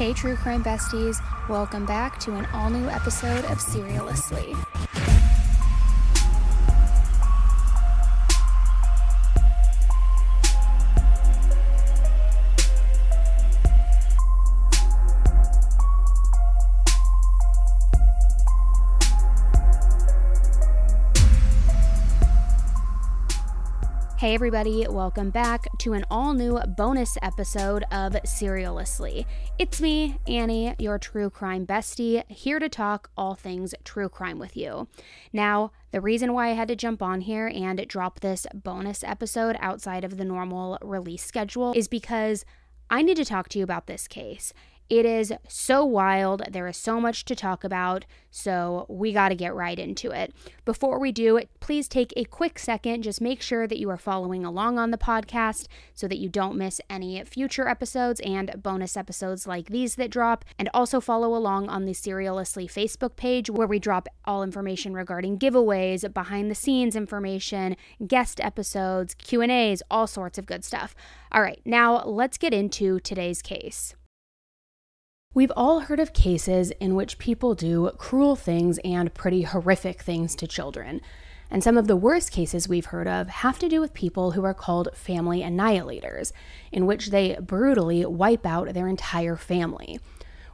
Hey, true crime besties, welcome back to an all new episode of Serialously. Hey, everybody, welcome back to an all new bonus episode of Serialously. It's me, Annie, your true crime bestie, here to talk all things true crime with you. Now, the reason why I had to jump on here and drop this bonus episode outside of the normal release schedule is because I need to talk to you about this case. It is so wild. There is so much to talk about. So we got to get right into it. Before we do, please take a quick second. Just make sure that you are following along on the podcast so that you don't miss any future episodes and bonus episodes like these that drop. And also follow along on the Serialously Facebook page where we drop all information regarding giveaways, behind the scenes information, guest episodes, Q&As, all sorts of good stuff. All right, now let's get into today's case. We've all heard of cases in which people do cruel things and pretty horrific things to children. And some of the worst cases we've heard of have to do with people who are called family annihilators, in which they brutally wipe out their entire family.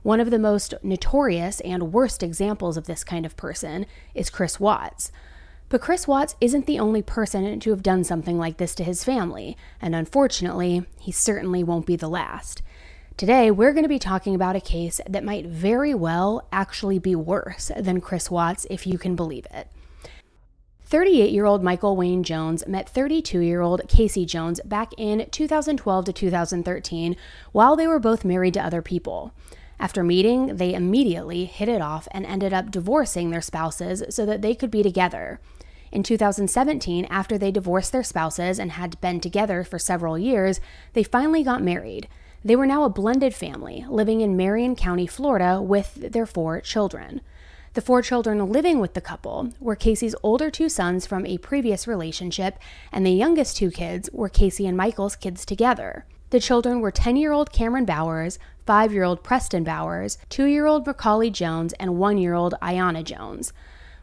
One of the most notorious and worst examples of this kind of person is Chris Watts. But Chris Watts isn't the only person to have done something like this to his family, and unfortunately, he certainly won't be the last. Today, we're going to be talking about a case that might very well actually be worse than Chris Watts, if you can believe it. 38 year old Michael Wayne Jones met 32 year old Casey Jones back in 2012 to 2013 while they were both married to other people. After meeting, they immediately hit it off and ended up divorcing their spouses so that they could be together. In 2017, after they divorced their spouses and had been together for several years, they finally got married. They were now a blended family, living in Marion County, Florida, with their four children. The four children living with the couple were Casey's older two sons from a previous relationship, and the youngest two kids were Casey and Michael's kids together. The children were 10 year old Cameron Bowers, 5 year old Preston Bowers, 2 year old Mercalli Jones, and 1 year old Ayana Jones.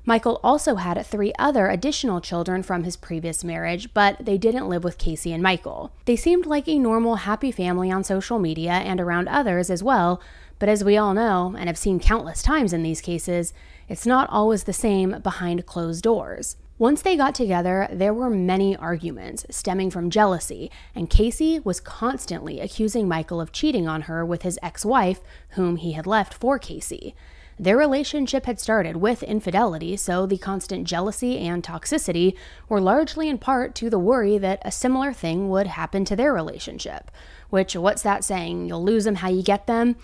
Michael also had three other additional children from his previous marriage, but they didn't live with Casey and Michael. They seemed like a normal, happy family on social media and around others as well, but as we all know, and have seen countless times in these cases, it's not always the same behind closed doors. Once they got together, there were many arguments stemming from jealousy, and Casey was constantly accusing Michael of cheating on her with his ex wife, whom he had left for Casey. Their relationship had started with infidelity, so the constant jealousy and toxicity were largely in part to the worry that a similar thing would happen to their relationship. Which, what's that saying? You'll lose them how you get them?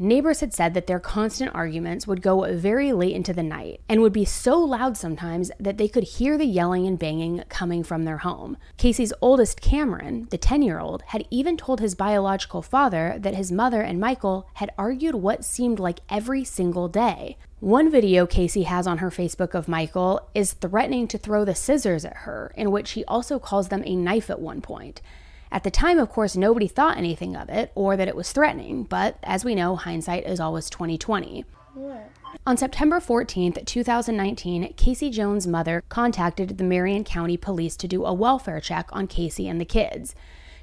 Neighbors had said that their constant arguments would go very late into the night and would be so loud sometimes that they could hear the yelling and banging coming from their home. Casey's oldest, Cameron, the 10 year old, had even told his biological father that his mother and Michael had argued what seemed like every single day. One video Casey has on her Facebook of Michael is threatening to throw the scissors at her, in which he also calls them a knife at one point. At the time, of course, nobody thought anything of it or that it was threatening, but as we know, hindsight is always 2020. On September 14th, 2019, Casey Jones' mother contacted the Marion County Police to do a welfare check on Casey and the kids.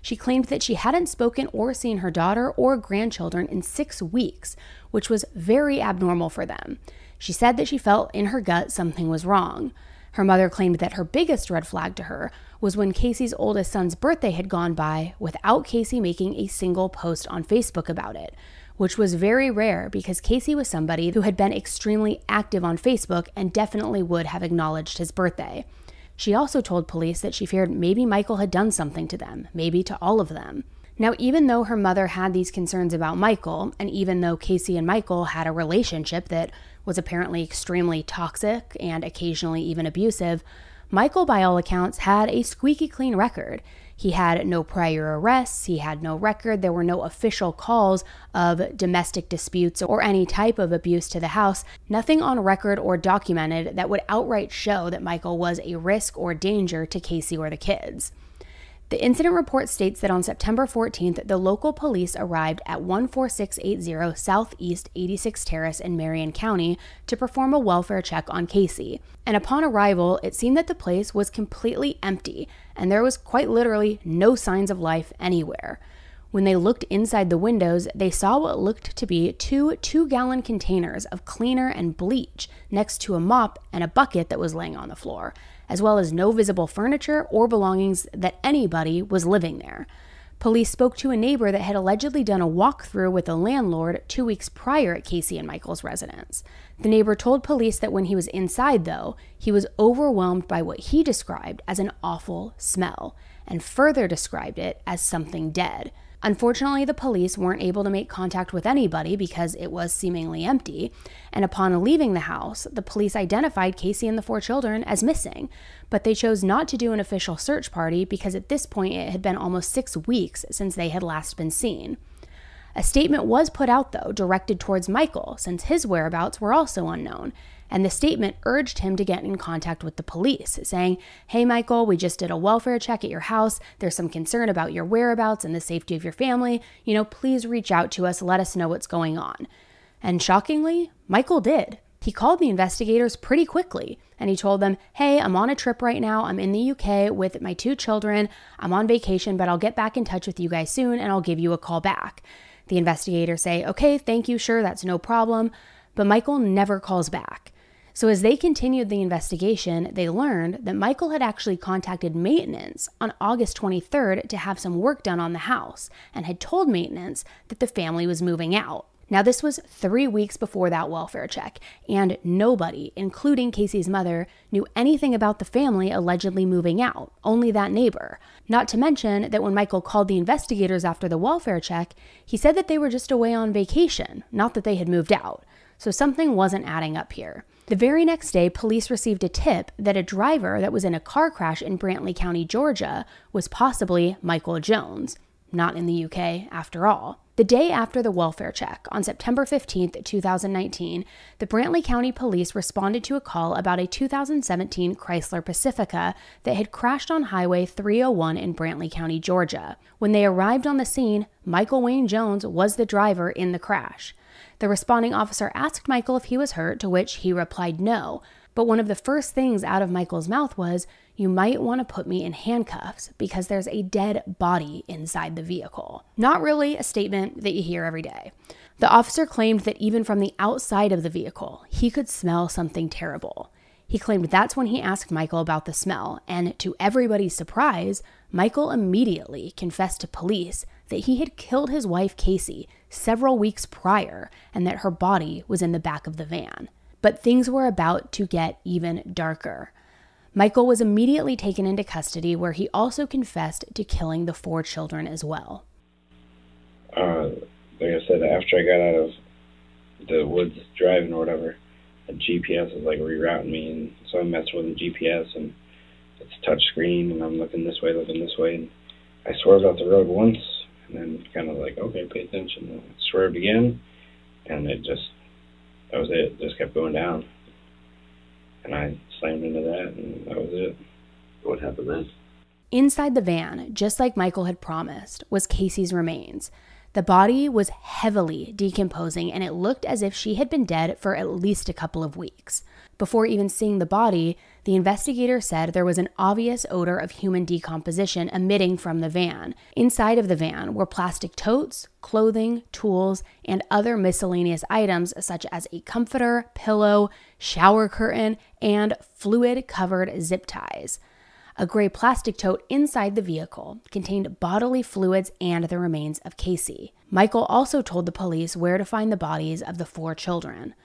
She claimed that she hadn't spoken or seen her daughter or grandchildren in six weeks, which was very abnormal for them. She said that she felt in her gut something was wrong. Her mother claimed that her biggest red flag to her was when Casey's oldest son's birthday had gone by without Casey making a single post on Facebook about it, which was very rare because Casey was somebody who had been extremely active on Facebook and definitely would have acknowledged his birthday. She also told police that she feared maybe Michael had done something to them, maybe to all of them. Now, even though her mother had these concerns about Michael, and even though Casey and Michael had a relationship that was apparently extremely toxic and occasionally even abusive, Michael, by all accounts, had a squeaky clean record. He had no prior arrests, he had no record, there were no official calls of domestic disputes or any type of abuse to the house, nothing on record or documented that would outright show that Michael was a risk or danger to Casey or the kids. The incident report states that on September 14th, the local police arrived at 14680 Southeast 86 Terrace in Marion County to perform a welfare check on Casey. And upon arrival, it seemed that the place was completely empty, and there was quite literally no signs of life anywhere. When they looked inside the windows, they saw what looked to be two two gallon containers of cleaner and bleach next to a mop and a bucket that was laying on the floor as well as no visible furniture or belongings that anybody was living there. Police spoke to a neighbor that had allegedly done a walkthrough with the landlord two weeks prior at Casey and Michael's residence. The neighbor told police that when he was inside, though, he was overwhelmed by what he described as an awful smell, and further described it as something dead. Unfortunately, the police weren't able to make contact with anybody because it was seemingly empty, and upon leaving the house, the police identified Casey and the four children as missing, but they chose not to do an official search party because at this point it had been almost six weeks since they had last been seen. A statement was put out, though, directed towards Michael, since his whereabouts were also unknown, and the statement urged him to get in contact with the police, saying, Hey, Michael, we just did a welfare check at your house. There's some concern about your whereabouts and the safety of your family. You know, please reach out to us. Let us know what's going on. And shockingly, Michael did. He called the investigators pretty quickly and he told them, Hey, I'm on a trip right now. I'm in the UK with my two children. I'm on vacation, but I'll get back in touch with you guys soon and I'll give you a call back. The investigators say, Okay, thank you, sure, that's no problem. But Michael never calls back. So, as they continued the investigation, they learned that Michael had actually contacted maintenance on August 23rd to have some work done on the house and had told maintenance that the family was moving out. Now, this was three weeks before that welfare check, and nobody, including Casey's mother, knew anything about the family allegedly moving out, only that neighbor. Not to mention that when Michael called the investigators after the welfare check, he said that they were just away on vacation, not that they had moved out. So something wasn't adding up here. The very next day, police received a tip that a driver that was in a car crash in Brantley County, Georgia, was possibly Michael Jones. Not in the UK, after all. The day after the welfare check, on September 15, 2019, the Brantley County Police responded to a call about a 2017 Chrysler Pacifica that had crashed on Highway 301 in Brantley County, Georgia. When they arrived on the scene, Michael Wayne Jones was the driver in the crash. The responding officer asked Michael if he was hurt, to which he replied no. But one of the first things out of Michael's mouth was, You might want to put me in handcuffs because there's a dead body inside the vehicle. Not really a statement that you hear every day. The officer claimed that even from the outside of the vehicle, he could smell something terrible. He claimed that's when he asked Michael about the smell, and to everybody's surprise, Michael immediately confessed to police that he had killed his wife Casey several weeks prior and that her body was in the back of the van. But things were about to get even darker. Michael was immediately taken into custody, where he also confessed to killing the four children as well. Uh, like I said, after I got out of the woods driving or whatever, the GPS was like rerouting me, and so I messed with the GPS, and it's touch screen, and I'm looking this way, looking this way, and I swerved off the road once, and then kind of like, okay, pay attention. And swerved again, and it just, that was it. it. Just kept going down. And I slammed into that, and that was it. What happened then? Inside the van, just like Michael had promised, was Casey's remains. The body was heavily decomposing, and it looked as if she had been dead for at least a couple of weeks. Before even seeing the body, the investigator said there was an obvious odor of human decomposition emitting from the van. Inside of the van were plastic totes, clothing, tools, and other miscellaneous items such as a comforter, pillow, shower curtain, and fluid covered zip ties. A gray plastic tote inside the vehicle contained bodily fluids and the remains of Casey. Michael also told the police where to find the bodies of the four children.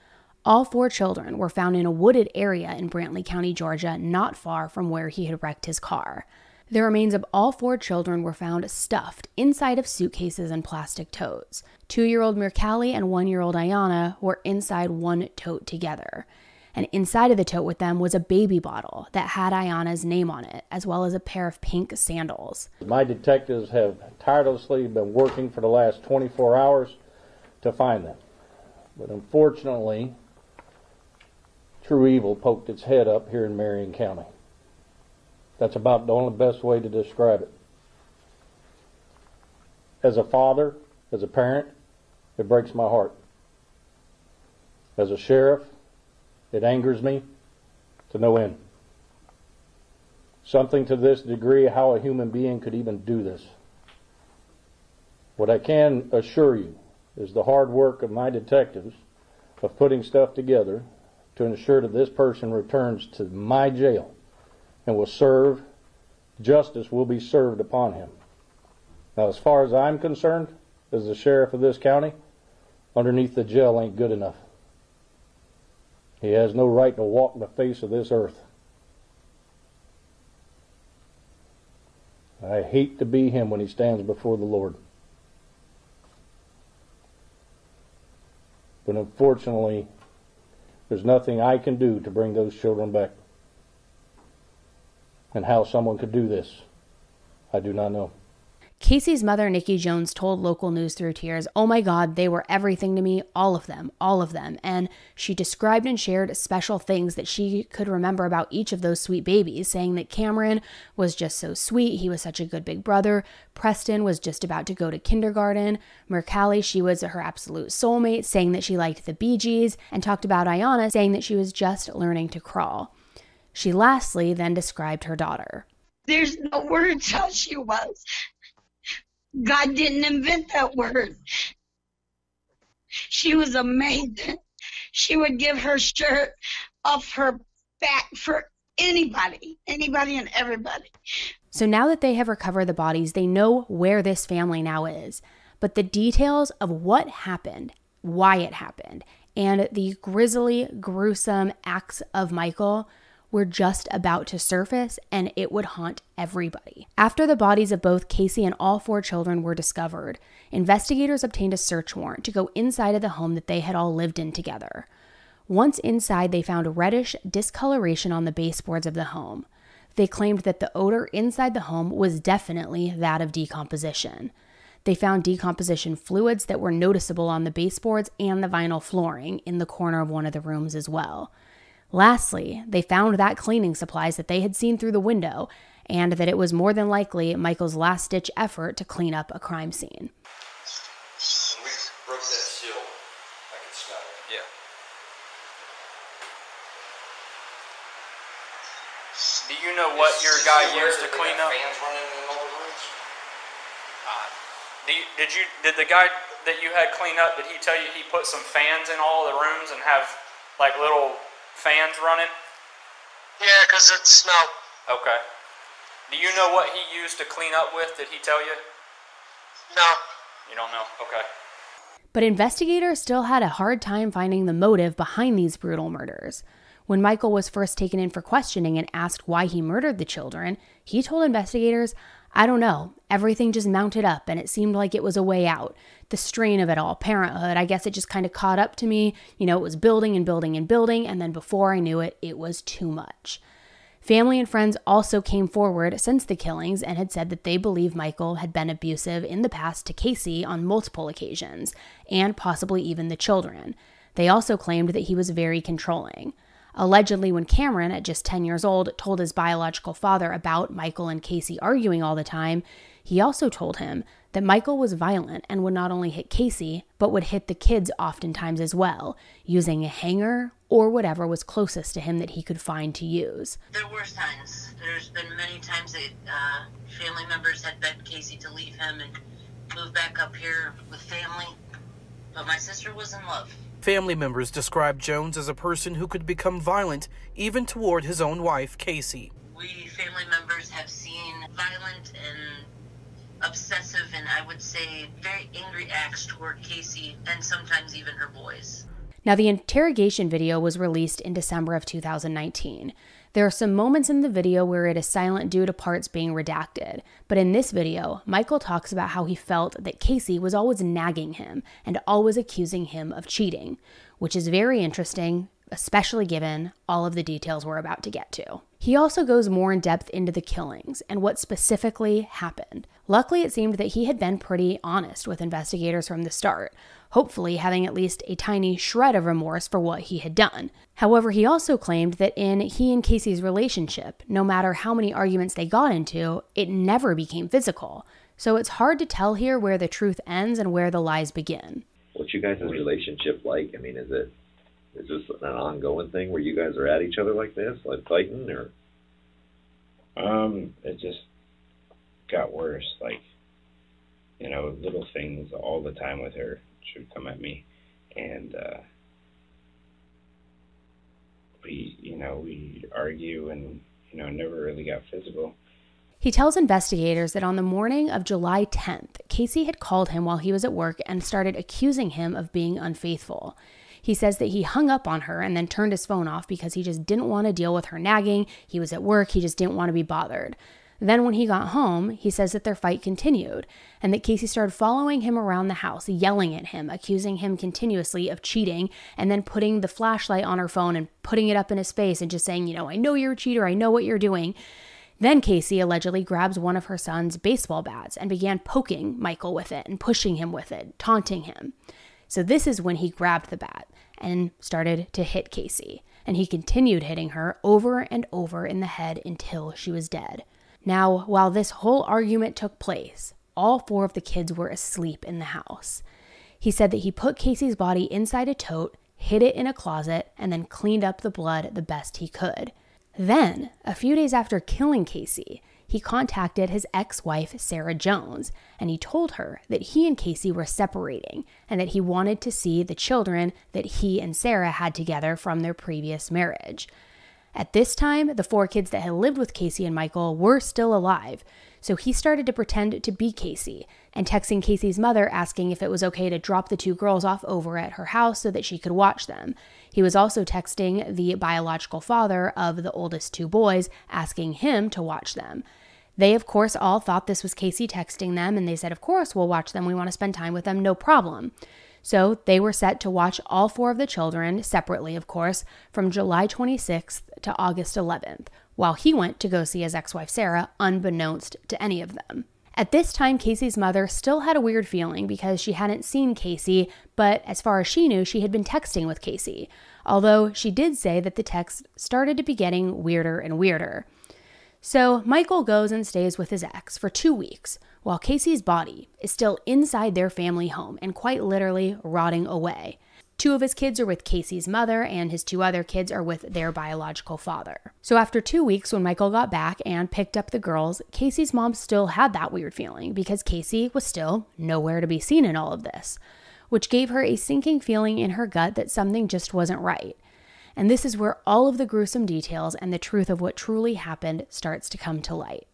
All four children were found in a wooded area in Brantley County, Georgia, not far from where he had wrecked his car. The remains of all four children were found stuffed inside of suitcases and plastic totes. Two year old Mercalli and one year old Ayana were inside one tote together. And inside of the tote with them was a baby bottle that had Ayana's name on it, as well as a pair of pink sandals. My detectives have tirelessly been working for the last 24 hours to find them. But unfortunately, true evil poked its head up here in Marion County. That's about the only best way to describe it. as a father, as a parent, it breaks my heart. As a sheriff, it angers me to no end. Something to this degree, how a human being could even do this. What I can assure you is the hard work of my detectives of putting stuff together to ensure that this person returns to my jail and will serve, justice will be served upon him. Now, as far as I'm concerned, as the sheriff of this county, underneath the jail ain't good enough. He has no right to walk the face of this earth. I hate to be him when he stands before the Lord. But unfortunately, there's nothing I can do to bring those children back. And how someone could do this, I do not know. Casey's mother, Nikki Jones, told local news through tears, Oh my God, they were everything to me, all of them, all of them. And she described and shared special things that she could remember about each of those sweet babies, saying that Cameron was just so sweet. He was such a good big brother. Preston was just about to go to kindergarten. Mercalli, she was her absolute soulmate, saying that she liked the Bee Gees, and talked about Ayana, saying that she was just learning to crawl. She lastly then described her daughter. There's no words how she was. God didn't invent that word. She was amazing. She would give her shirt off her back for anybody, anybody and everybody. So now that they have recovered the bodies, they know where this family now is. But the details of what happened, why it happened, and the grisly, gruesome acts of Michael were just about to surface and it would haunt everybody. After the bodies of both Casey and all four children were discovered, investigators obtained a search warrant to go inside of the home that they had all lived in together. Once inside, they found reddish discoloration on the baseboards of the home. They claimed that the odor inside the home was definitely that of decomposition. They found decomposition fluids that were noticeable on the baseboards and the vinyl flooring in the corner of one of the rooms as well. Lastly, they found that cleaning supplies that they had seen through the window and that it was more than likely Michael's last ditch effort to clean up a crime scene. We broke that seal, I smell it. Yeah. Do you know what your guy used to clean up? Fans running in all the rooms. Do you, did you did the guy that you had clean up? Did he tell you he put some fans in all the rooms and have like little fans running? Yeah, because it smelled. Okay. Do you know what he used to clean up with? Did he tell you? No. You don't know. Okay. But investigators still had a hard time finding the motive behind these brutal murders. When Michael was first taken in for questioning and asked why he murdered the children, he told investigators, I don't know. Everything just mounted up and it seemed like it was a way out. The strain of it all, parenthood, I guess it just kind of caught up to me. You know, it was building and building and building, and then before I knew it, it was too much. Family and friends also came forward since the killings and had said that they believe Michael had been abusive in the past to Casey on multiple occasions, and possibly even the children. They also claimed that he was very controlling. Allegedly, when Cameron, at just 10 years old, told his biological father about Michael and Casey arguing all the time, he also told him that Michael was violent and would not only hit Casey, but would hit the kids oftentimes as well, using a hanger or whatever was closest to him that he could find to use. There were signs. There's been many times that uh, family members had begged Casey to leave him and move back up here with family. But my sister was in love. Family members described Jones as a person who could become violent even toward his own wife, Casey. We family members have seen violent and obsessive and I would say very angry acts toward Casey and sometimes even her boys. Now, the interrogation video was released in December of 2019. There are some moments in the video where it is silent due to parts being redacted, but in this video, Michael talks about how he felt that Casey was always nagging him and always accusing him of cheating, which is very interesting, especially given all of the details we're about to get to. He also goes more in depth into the killings and what specifically happened. Luckily, it seemed that he had been pretty honest with investigators from the start, hopefully having at least a tiny shred of remorse for what he had done. However, he also claimed that in he and Casey's relationship, no matter how many arguments they got into, it never became physical. So it's hard to tell here where the truth ends and where the lies begin. What's you guys' relationship like? I mean, is it is this an ongoing thing where you guys are at each other like this, like fighting, or? Um, it just got worse. Like, you know, little things all the time with her. She would come at me, and uh, we, you know, we argue, and you know, never really got physical. He tells investigators that on the morning of July 10th, Casey had called him while he was at work and started accusing him of being unfaithful. He says that he hung up on her and then turned his phone off because he just didn't want to deal with her nagging. He was at work, he just didn't want to be bothered. Then, when he got home, he says that their fight continued and that Casey started following him around the house, yelling at him, accusing him continuously of cheating, and then putting the flashlight on her phone and putting it up in his face and just saying, You know, I know you're a cheater, I know what you're doing. Then Casey allegedly grabs one of her son's baseball bats and began poking Michael with it and pushing him with it, taunting him. So this is when he grabbed the bat and started to hit Casey. And he continued hitting her over and over in the head until she was dead. Now, while this whole argument took place, all four of the kids were asleep in the house. He said that he put Casey's body inside a tote, hid it in a closet, and then cleaned up the blood the best he could. Then, a few days after killing Casey, he contacted his ex wife, Sarah Jones, and he told her that he and Casey were separating and that he wanted to see the children that he and Sarah had together from their previous marriage. At this time, the four kids that had lived with Casey and Michael were still alive, so he started to pretend to be Casey and texting Casey's mother asking if it was okay to drop the two girls off over at her house so that she could watch them. He was also texting the biological father of the oldest two boys asking him to watch them. They, of course, all thought this was Casey texting them, and they said, Of course, we'll watch them. We want to spend time with them, no problem. So they were set to watch all four of the children, separately, of course, from July 26th to August 11th, while he went to go see his ex wife Sarah, unbeknownst to any of them. At this time, Casey's mother still had a weird feeling because she hadn't seen Casey, but as far as she knew, she had been texting with Casey. Although she did say that the texts started to be getting weirder and weirder. So Michael goes and stays with his ex for two weeks, while Casey's body is still inside their family home and quite literally rotting away. Two of his kids are with Casey's mother, and his two other kids are with their biological father. So, after two weeks, when Michael got back and picked up the girls, Casey's mom still had that weird feeling because Casey was still nowhere to be seen in all of this, which gave her a sinking feeling in her gut that something just wasn't right. And this is where all of the gruesome details and the truth of what truly happened starts to come to light.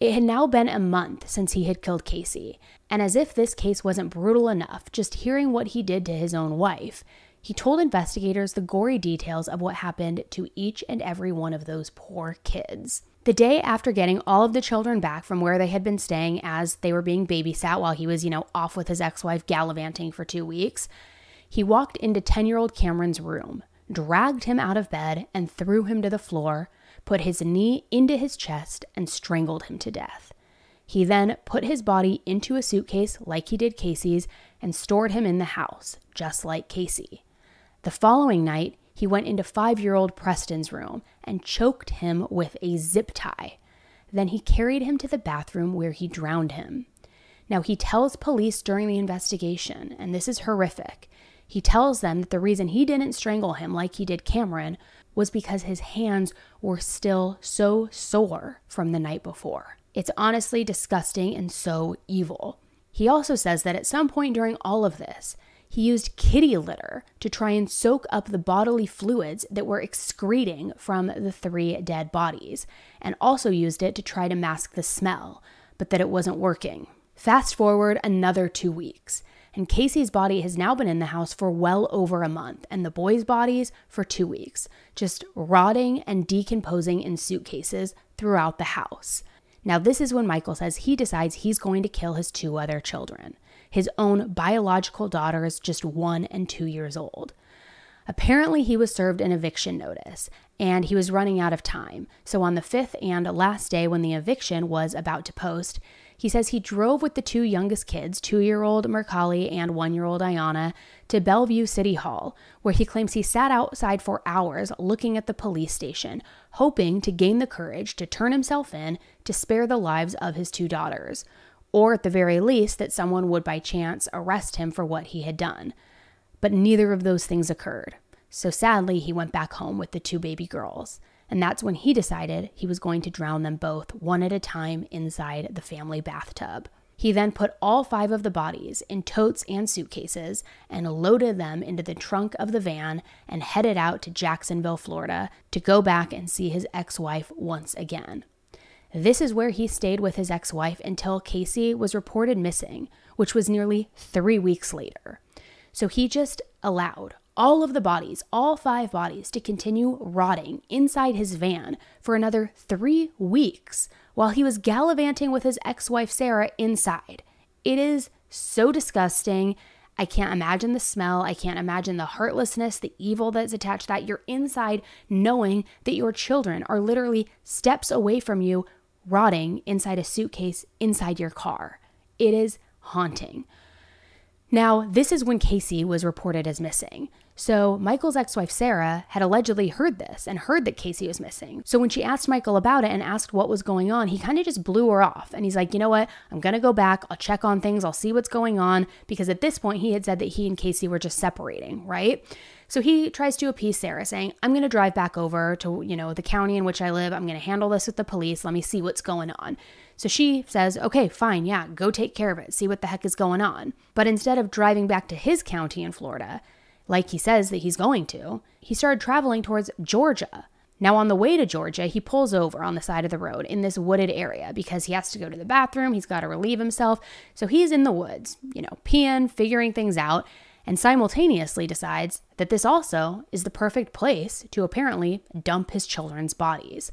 It had now been a month since he had killed Casey, and as if this case wasn't brutal enough, just hearing what he did to his own wife, he told investigators the gory details of what happened to each and every one of those poor kids. The day after getting all of the children back from where they had been staying as they were being babysat while he was, you know, off with his ex wife gallivanting for two weeks, he walked into 10 year old Cameron's room, dragged him out of bed, and threw him to the floor, put his knee into his chest, and strangled him to death. He then put his body into a suitcase like he did Casey's and stored him in the house, just like Casey. The following night, he went into five year old Preston's room and choked him with a zip tie. Then he carried him to the bathroom where he drowned him. Now, he tells police during the investigation, and this is horrific. He tells them that the reason he didn't strangle him like he did Cameron was because his hands were still so sore from the night before. It's honestly disgusting and so evil. He also says that at some point during all of this, he used kitty litter to try and soak up the bodily fluids that were excreting from the three dead bodies, and also used it to try to mask the smell, but that it wasn't working. Fast forward another two weeks, and Casey's body has now been in the house for well over a month, and the boys' bodies for two weeks, just rotting and decomposing in suitcases throughout the house. Now, this is when Michael says he decides he's going to kill his two other children. His own biological daughters, just one and two years old. Apparently, he was served an eviction notice and he was running out of time. So, on the fifth and last day when the eviction was about to post, he says he drove with the two youngest kids, two year old Mercalli and one year old Ayana, to Belleview City Hall, where he claims he sat outside for hours looking at the police station, hoping to gain the courage to turn himself in to spare the lives of his two daughters. or at the very least, that someone would by chance arrest him for what he had done. But neither of those things occurred. So sadly, he went back home with the two baby girls. And that's when he decided he was going to drown them both one at a time inside the family bathtub. He then put all five of the bodies in totes and suitcases and loaded them into the trunk of the van and headed out to Jacksonville, Florida to go back and see his ex wife once again. This is where he stayed with his ex wife until Casey was reported missing, which was nearly three weeks later. So he just allowed all of the bodies, all five bodies, to continue rotting inside his van for another three weeks while he was gallivanting with his ex wife Sarah inside. It is so disgusting. I can't imagine the smell. I can't imagine the heartlessness, the evil that's attached that. You're inside knowing that your children are literally steps away from you, rotting inside a suitcase inside your car. It is haunting. Now, this is when Casey was reported as missing. So, Michael's ex wife Sarah had allegedly heard this and heard that Casey was missing. So, when she asked Michael about it and asked what was going on, he kind of just blew her off. And he's like, you know what? I'm going to go back. I'll check on things. I'll see what's going on. Because at this point, he had said that he and Casey were just separating, right? So he tries to appease Sarah, saying, I'm going to drive back over to, you know, the county in which I live. I'm going to handle this with the police. Let me see what's going on. So she says, okay, fine, yeah, go take care of it. See what the heck is going on. But instead of driving back to his county in Florida, like he says that he's going to, he started traveling towards Georgia. Now, on the way to Georgia, he pulls over on the side of the road in this wooded area because he has to go to the bathroom. He's got to relieve himself. So he's in the woods, you know, peeing, figuring things out and simultaneously decides that this also is the perfect place to apparently dump his children's bodies.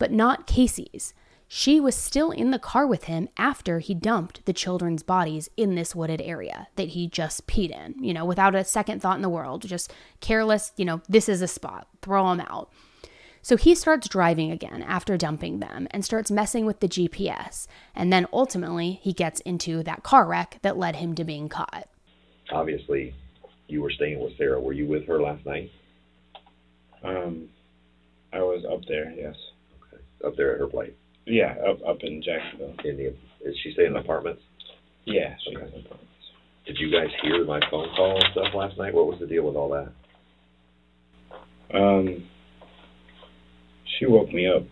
But not Casey's. She was still in the car with him after he dumped the children's bodies in this wooded area that he just peed in, you know, without a second thought in the world, just careless, you know, this is a spot, throw them out. So he starts driving again after dumping them and starts messing with the GPS. And then ultimately, he gets into that car wreck that led him to being caught obviously you were staying with Sarah. Were you with her last night? Um, I was up there. Yes. Okay. Up there at her place. Yeah, up up in Jacksonville. In the is she staying in apartments? Yeah, she Okay. apartments. Did you guys hear my phone call and stuff last night? What was the deal with all that? Um, she woke me up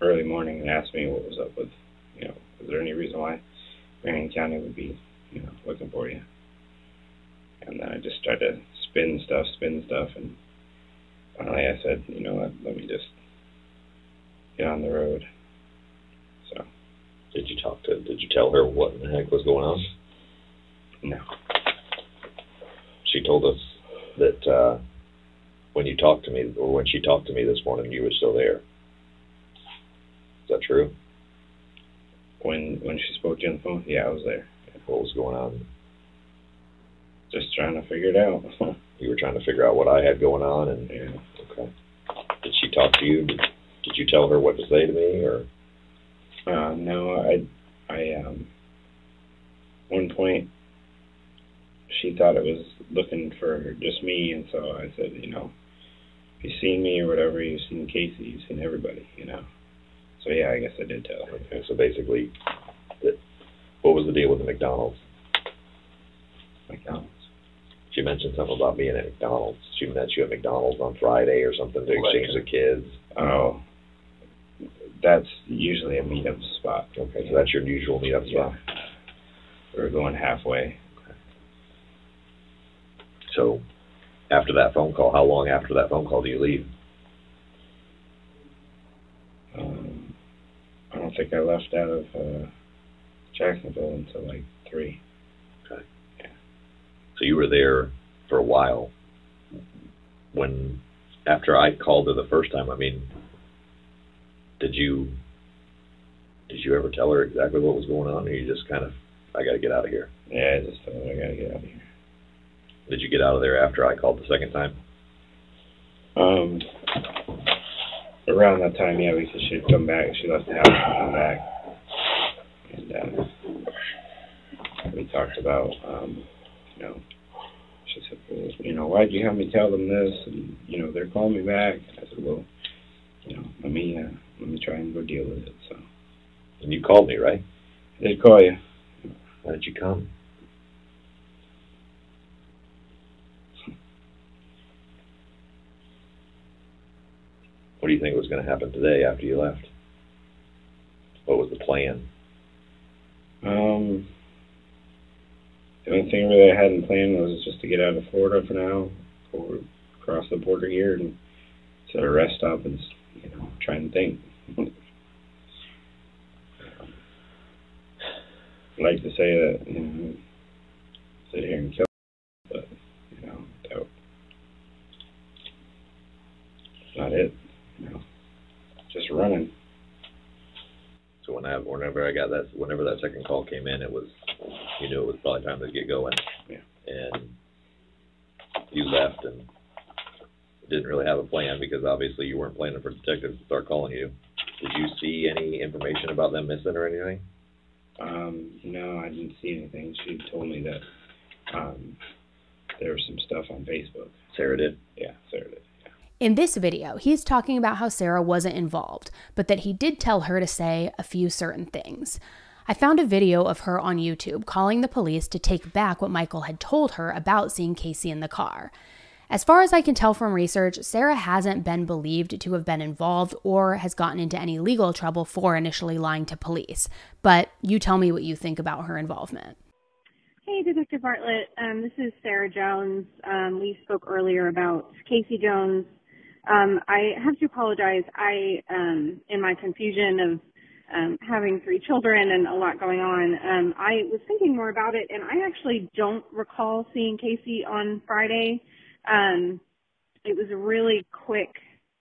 early morning and asked me what was up with, you know, is there any reason why Marion County would be, you know, looking for you? And then I just tried to spin stuff, spin stuff, and finally I said, you know what, let me just get on the road. Did you talk to? Did you tell her what the heck was going on? no. She told us that uh, when you talked to me, or when she talked to me this morning, you were still there. Is that true? When when she spoke to you on the phone, yeah, I was there. What was going on? Just trying to figure it out. You were trying to figure out what I had going on, and yeah. okay. Did she talk to you? Did, did you tell her what to say to me, or Uh, no, I, I, um, one point, she thought it was looking for just me, and so I said, you know, if you've seen me or whatever, you've seen Casey, you've seen everybody, you know. So yeah, I guess I did tell her. okay? So basically, that, what was the deal with the McDonald's? McDonald's. She mentioned something about being at McDonald's. She met you at McDonald's on Friday or something to exchange the kids. Oh, that's usually a meetup spot. Okay, so that's your usual meetup Yeah. spot. We're going halfway. So after that phone call, how long after that phone call do you leave? Um, I don't think I left out of uh, Jacksonville until like three. Okay. Yeah. So you were there for a while. When after I called her the first time, I mean, did you did you ever tell her exactly what was going on, or you just kind of, I got to get out of here? Yeah, I just thought I gotta get out of here. Did you get out of there after I called the second time? Um, around that time, yeah, we because she'd come back. She left the house and come back, and uh, we talked about, um, you know, she said, well, you know, why'd you have me tell them this? And you know, they're calling me back. And I said, well, you know, let me uh, let me try and go deal with it. So And you called me, right? They'd call you. Why didn't you come? What do you think was going to happen today after you left? What was the plan? Um, the only thing really I had in plan was just to get out of Florida for now, or cross the border here and set a rest up and you know try and think. I'd like to say that you know sit here and kill, but you know that that's not it. You know, just running. So when I, whenever I got that, whenever that second call came in, it was, you knew it was probably time to get going. Yeah. And you left and didn't really have a plan because obviously you weren't planning for detectives to start calling you. Did you see any information about them missing or anything? Um, no, I didn't see anything. She told me that um, there was some stuff on Facebook. Sarah did. Yeah, Sarah did. In this video, he's talking about how Sarah wasn't involved, but that he did tell her to say a few certain things. I found a video of her on YouTube calling the police to take back what Michael had told her about seeing Casey in the car. As far as I can tell from research, Sarah hasn't been believed to have been involved or has gotten into any legal trouble for initially lying to police. But you tell me what you think about her involvement. Hey, Detective Bartlett. Um, this is Sarah Jones. Um, we spoke earlier about Casey Jones. Um, I have to apologize. I, um, in my confusion of um, having three children and a lot going on, um, I was thinking more about it, and I actually don't recall seeing Casey on Friday. Um, it was a really quick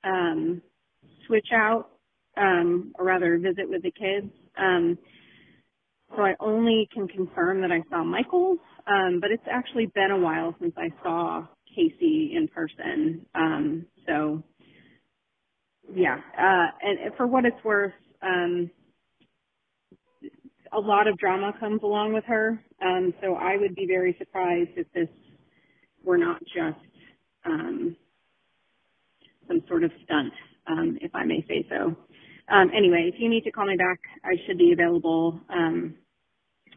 um, switch out, um, or rather, visit with the kids. Um, so I only can confirm that I saw Michael, um, but it's actually been a while since I saw Casey in person. Um, so yeah, uh, and for what it's worth, um, a lot of drama comes along with her. Um, so I would be very surprised if this were not just um, some sort of stunt, um, if I may say so. Um, anyway, if you need to call me back, I should be available. Um,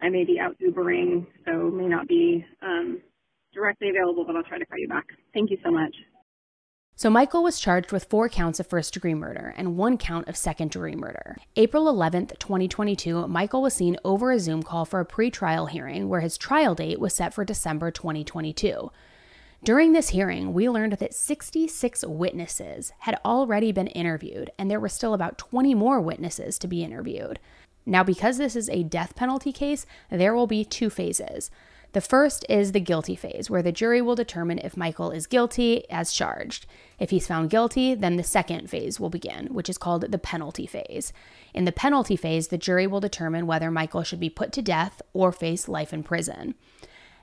I may be out Ubering, so may not be um, directly available, but I'll try to call you back. Thank you so much. So, Michael was charged with four counts of first degree murder and one count of second degree murder. April 11th, 2022, Michael was seen over a Zoom call for a pre-trial hearing where his trial date was set for December 2022. During this hearing, we learned that 66 witnesses had already been interviewed, and there were still about 20 more witnesses to be interviewed. Now, because this is a death penalty case, there will be two phases. The first is the guilty phase, where the jury will determine if Michael is guilty as charged. If he's found guilty, then the second phase will begin, which is called the penalty phase. In the penalty phase, the jury will determine whether Michael should be put to death or face life in prison.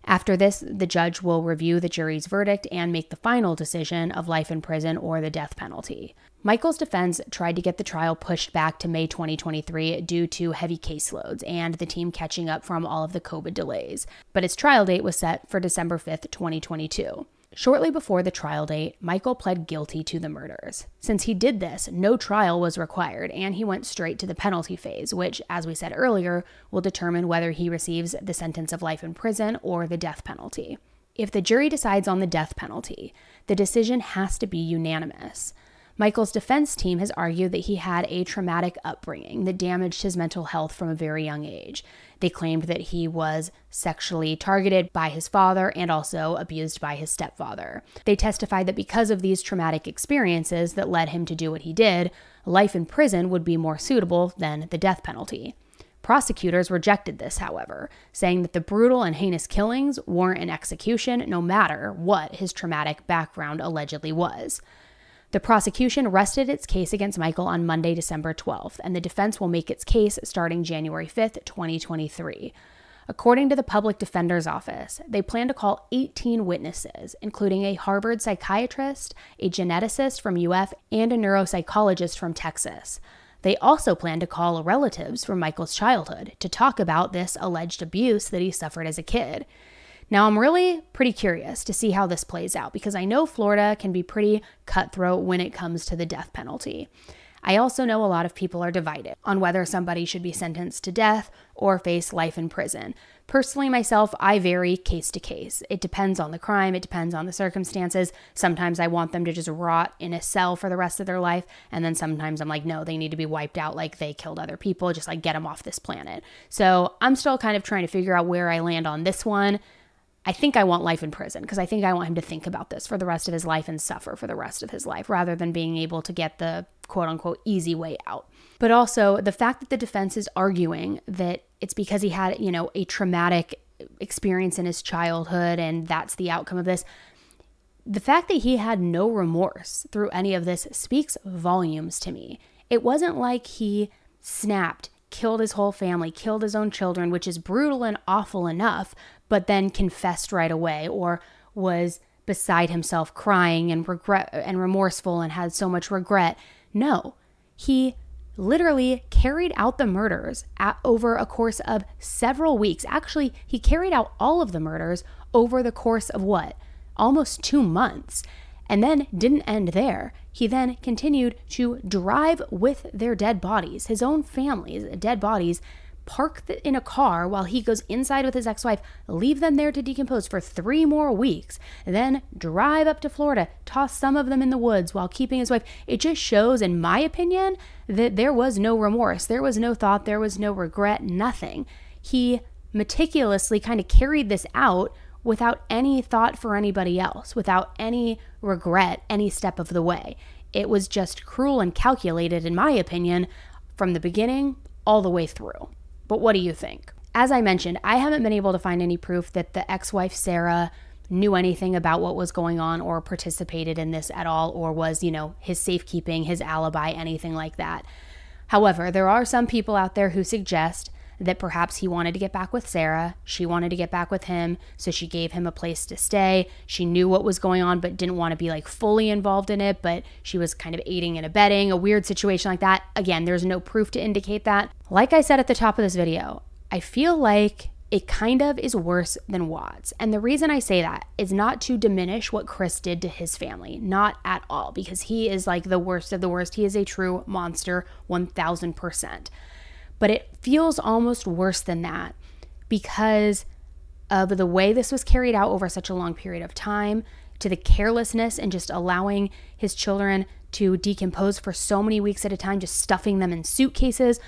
After this, the judge will review the jury's verdict and make the final decision of life in prison or the death penalty. Michael's defense tried to get the trial pushed back to May 2023 due to heavy caseloads and the team catching up from all of the COVID delays, but its trial date was set for December 5th, 2022. Shortly before the trial date, Michael pled guilty to the murders. Since he did this, no trial was required, and he went straight to the penalty phase, which, as we said earlier, will determine whether he receives the sentence of life in prison or the death penalty. If the jury decides on the death penalty, the decision has to be unanimous. Michael's defense team has argued that he had a traumatic upbringing that damaged his mental health from a very young age. They claimed that he was sexually targeted by his father and also abused by his stepfather. They testified that because of these traumatic experiences that led him to do what he did, life in prison would be more suitable than the death penalty. Prosecutors rejected this, however, saying that the brutal and heinous killings warrant an execution no matter what his traumatic background allegedly was. The prosecution rested its case against Michael on Monday, December 12th, and the defense will make its case starting January 5th, 2023. According to the Public Defender's Office, they plan to call 18 witnesses, including a Harvard psychiatrist, a geneticist from UF, and a neuropsychologist from Texas. They also plan to call relatives from Michael's childhood to talk about this alleged abuse that he suffered as a kid. Now, I'm really pretty curious to see how this plays out because I know Florida can be pretty cutthroat when it comes to the death penalty. I also know a lot of people are divided on whether somebody should be sentenced to death or face life in prison. Personally, myself, I vary case to case. It depends on the crime, it depends on the circumstances. Sometimes I want them to just rot in a cell for the rest of their life. And then sometimes I'm like, no, they need to be wiped out like they killed other people, just like get them off this planet. So I'm still kind of trying to figure out where I land on this one. I think I want life in prison because I think I want him to think about this for the rest of his life and suffer for the rest of his life rather than being able to get the quote unquote easy way out. But also the fact that the defense is arguing that it's because he had, you know, a traumatic experience in his childhood and that's the outcome of this. The fact that he had no remorse through any of this speaks volumes to me. It wasn't like he snapped, killed his whole family, killed his own children, which is brutal and awful enough, but then confessed right away or was beside himself crying and regret and remorseful and had so much regret. No. He literally carried out the murders at, over a course of several weeks. Actually, he carried out all of the murders over the course of what? Almost 2 months. And then didn't end there. He then continued to drive with their dead bodies, his own family's dead bodies, park in a car while he goes inside with his ex wife, leave them there to decompose for three more weeks, then drive up to Florida, toss some of them in the woods while keeping his wife. It just shows, in my opinion, that there was no remorse, there was no thought, there was no regret, nothing. He meticulously kind of carried this out without any thought for anybody else, without any regret any step of the way. It was just cruel and calculated, in my opinion, from the beginning all the way through. But what do you think? As I mentioned, I haven't been able to find any proof that the ex wife, Sarah, knew anything about what was going on or participated in this at all or was, you know, his safekeeping, his alibi, anything like that. However, there are some people out there who suggest that perhaps he wanted to get back with Sarah. She wanted to get back with him, so she gave him a place to stay. She knew what was going on, but didn't want to be like fully involved in it, but she was kind of aiding and abetting a weird situation like that. Again, there's no proof to indicate that. Like I said at the top of this video, I feel like it kind of is worse than Watts. And the reason I say that is not to diminish what Chris did to his family, not at all, because he is like the worst of the worst. He is a true monster, 1000%. But it feels almost worse than that because of the way this was carried out over such a long period of time, to the carelessness and just allowing his children to decompose for so many weeks at a time, just stuffing them in suitcases.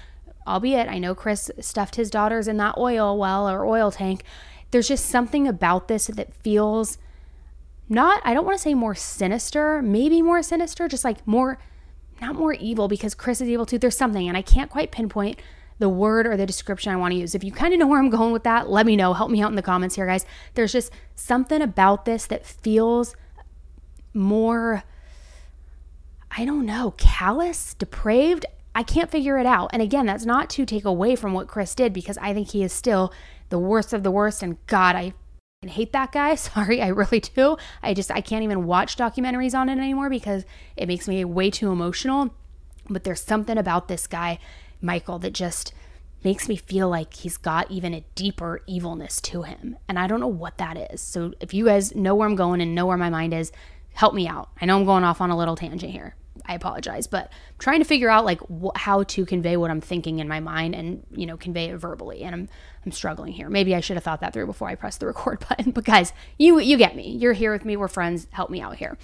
Albeit, I know Chris stuffed his daughters in that oil well or oil tank. There's just something about this that feels not, I don't want to say more sinister, maybe more sinister, just like more, not more evil because Chris is evil too. There's something, and I can't quite pinpoint the word or the description I want to use. If you kind of know where I'm going with that, let me know. Help me out in the comments here, guys. There's just something about this that feels more, I don't know, callous, depraved. I can't figure it out. And again, that's not to take away from what Chris did because I think he is still the worst of the worst. And God, I hate that guy. Sorry, I really do. I just, I can't even watch documentaries on it anymore because it makes me way too emotional. But there's something about this guy Michael that just makes me feel like he's got even a deeper evilness to him. And I don't know what that is. So if you guys know where I'm going and know where my mind is, help me out. I know I'm going off on a little tangent here. I apologize, but I'm trying to figure out like wh- how to convey what I'm thinking in my mind and you know convey it verbally. And I'm I'm struggling here. Maybe I should have thought that through before I pressed the record button. But guys, you you get me. You're here with me. We're friends. Help me out here.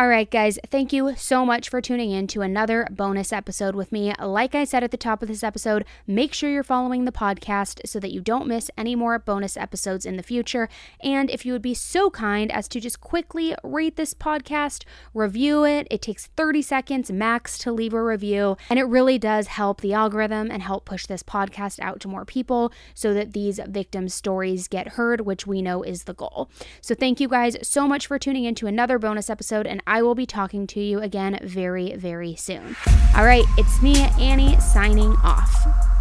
All right, guys, thank you so much for tuning in to another bonus episode with me. Like I said at the top of this episode, make sure you're following the podcast so that you don't miss any more bonus episodes in the future. And if you would be so kind as to just quickly rate this podcast, review it, it takes 30 seconds max to leave a review. And it really does help the algorithm and help push this podcast out to more people so that these victims' stories get heard, which we know is the goal. So thank you guys so much for tuning in to another bonus episode. And I will be talking to you again very, very soon. All right, it's me, Annie, signing off.